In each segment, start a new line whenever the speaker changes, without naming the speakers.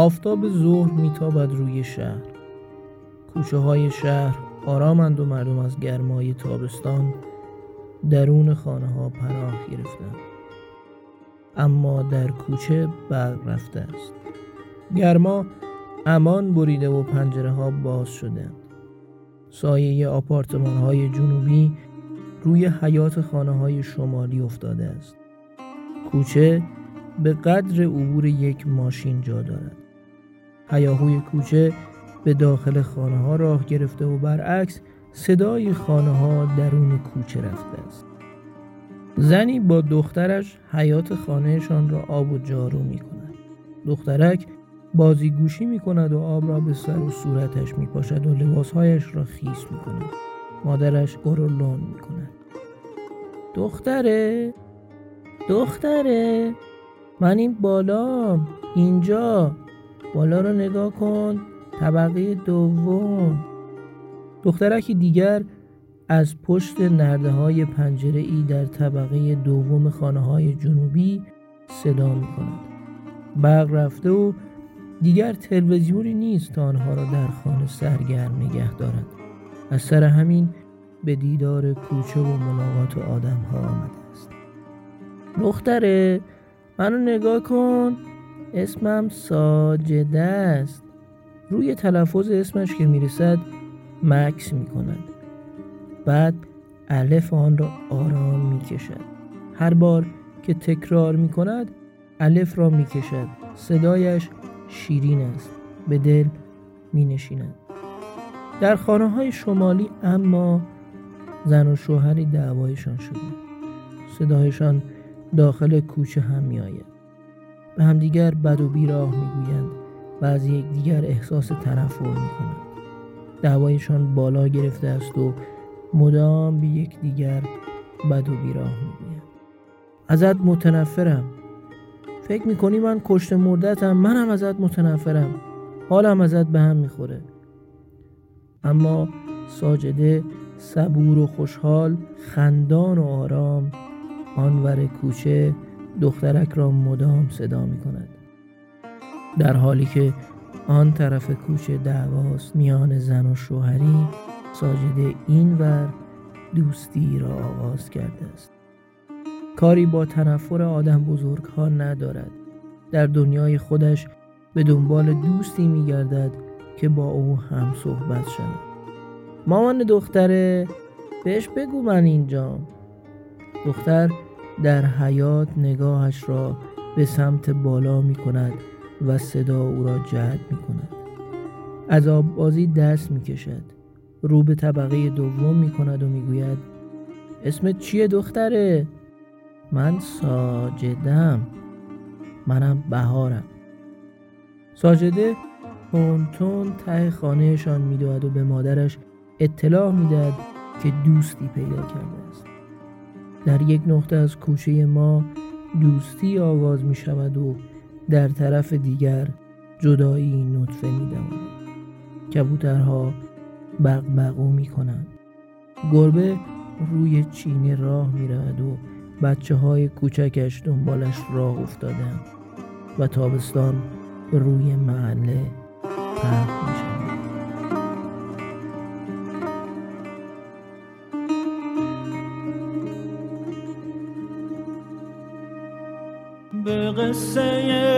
آفتاب ظهر میتابد روی شهر. کوچه های شهر آرامند و مردم از گرمای تابستان درون خانه ها پناه گرفتند. اما در کوچه برق رفته است. گرما امان بریده و پنجره ها باز شده سایه آپارتمان های جنوبی روی حیات خانه های شمالی افتاده است. کوچه به قدر عبور یک ماشین جا دارد. هیاهوی کوچه به داخل خانه ها راه گرفته و برعکس صدای خانه ها درون کوچه رفته است. زنی با دخترش حیات خانهشان را آب و جارو می کند دخترک بازیگوشی می کند و آب را به سر و صورتش می پاشد و لباسهایش را خیس می کند مادرش گرولون می کند دختره دختره من این بالا اینجا. بالا رو نگاه کن. طبقه دوم. دخترکی دیگر از پشت نرده های پنجره ای در طبقه دوم خانه های جنوبی صدا می کند برق رفته و دیگر تلویزیونی نیست تا آنها را در خانه سرگرم نگه دارد. از سر همین به دیدار کوچه و ملاقات آدم ها آمده است. دختره منو نگاه کن. اسمم ساجده است. روی تلفظ اسمش که می‌رسد مکس می کند بعد الف آن را آرام می کشد هر بار که تکرار می کند الف را می کشد صدایش شیرین است. به دل می نشیند در خانه های شمالی اما زن و شوهری دعوایشان شده. صدایشان داخل کوچه هم می آید به همدیگر بد و بیراه می گویند و از یکدیگر احساس تنفر می کنند دعوایشان بالا گرفته است و مدام به یکدیگر بد و بیراه می‌گویند. ازت متنفرم. فکر می‌کنی من کشت مردتم؟ منم ازت متنفرم. حالم ازت به هم می‌خوره. اما ساجده صبور و خوشحال خندان و آرام آنور کوچه دخترک را مدام صدا می کند. در حالی که آن طرف کوچه دعواست میان زن و شوهری ساجده اینور دوستی را آغاز کرده است. کاری با تنفر آدم بزرگ ها ندارد. در دنیای خودش به دنبال دوستی میگردد که با او هم صحبت شود. مامان دختره بهش بگو من اینجام. دختر در حیات نگاهش را به سمت بالا می کند و صدا او را جلب می کند از آب بازی دست می کشد رو به طبقه دوم می کند و می گوید اسمت چیه دختره؟ من ساجدم. منم بهارم. ساجده تون ته خانهشان می‌دهد و به مادرش اطلاع می‌دهد که دوستی پیدا کرده است. در یک نقطه از کوچه ما دوستی آغاز می شود و در طرف دیگر جدایی نطفه می کبوترها بغبغو می کنند. گربه روی چینه راه می رود و بچه های کوچکش دنبالش راه افتادند و تابستان روی محله پهن می شود.
به قصه تو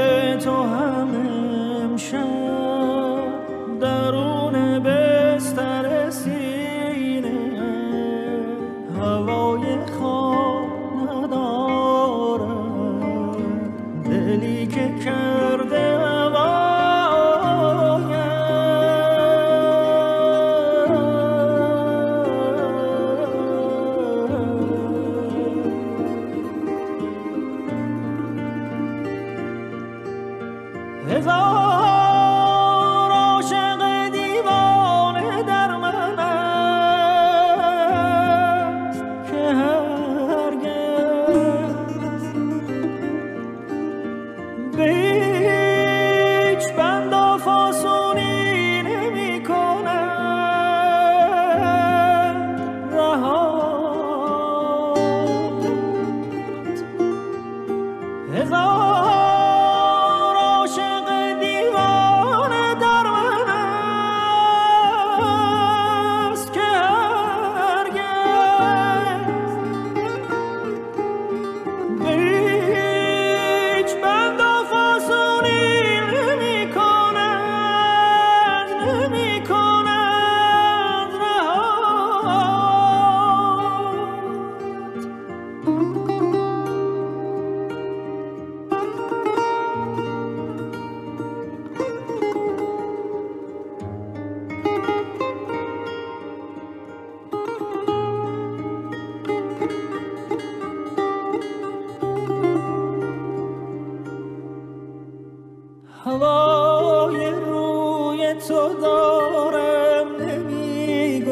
هوای روی تو دارم نمی‌گذارم.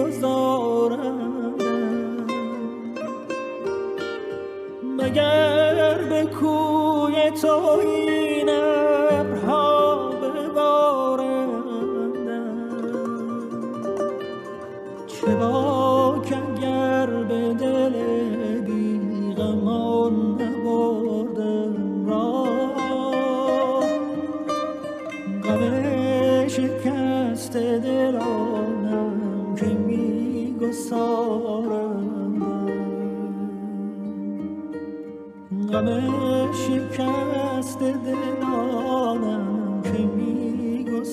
مگر به کوی تویی غم شکست دلانم که میگو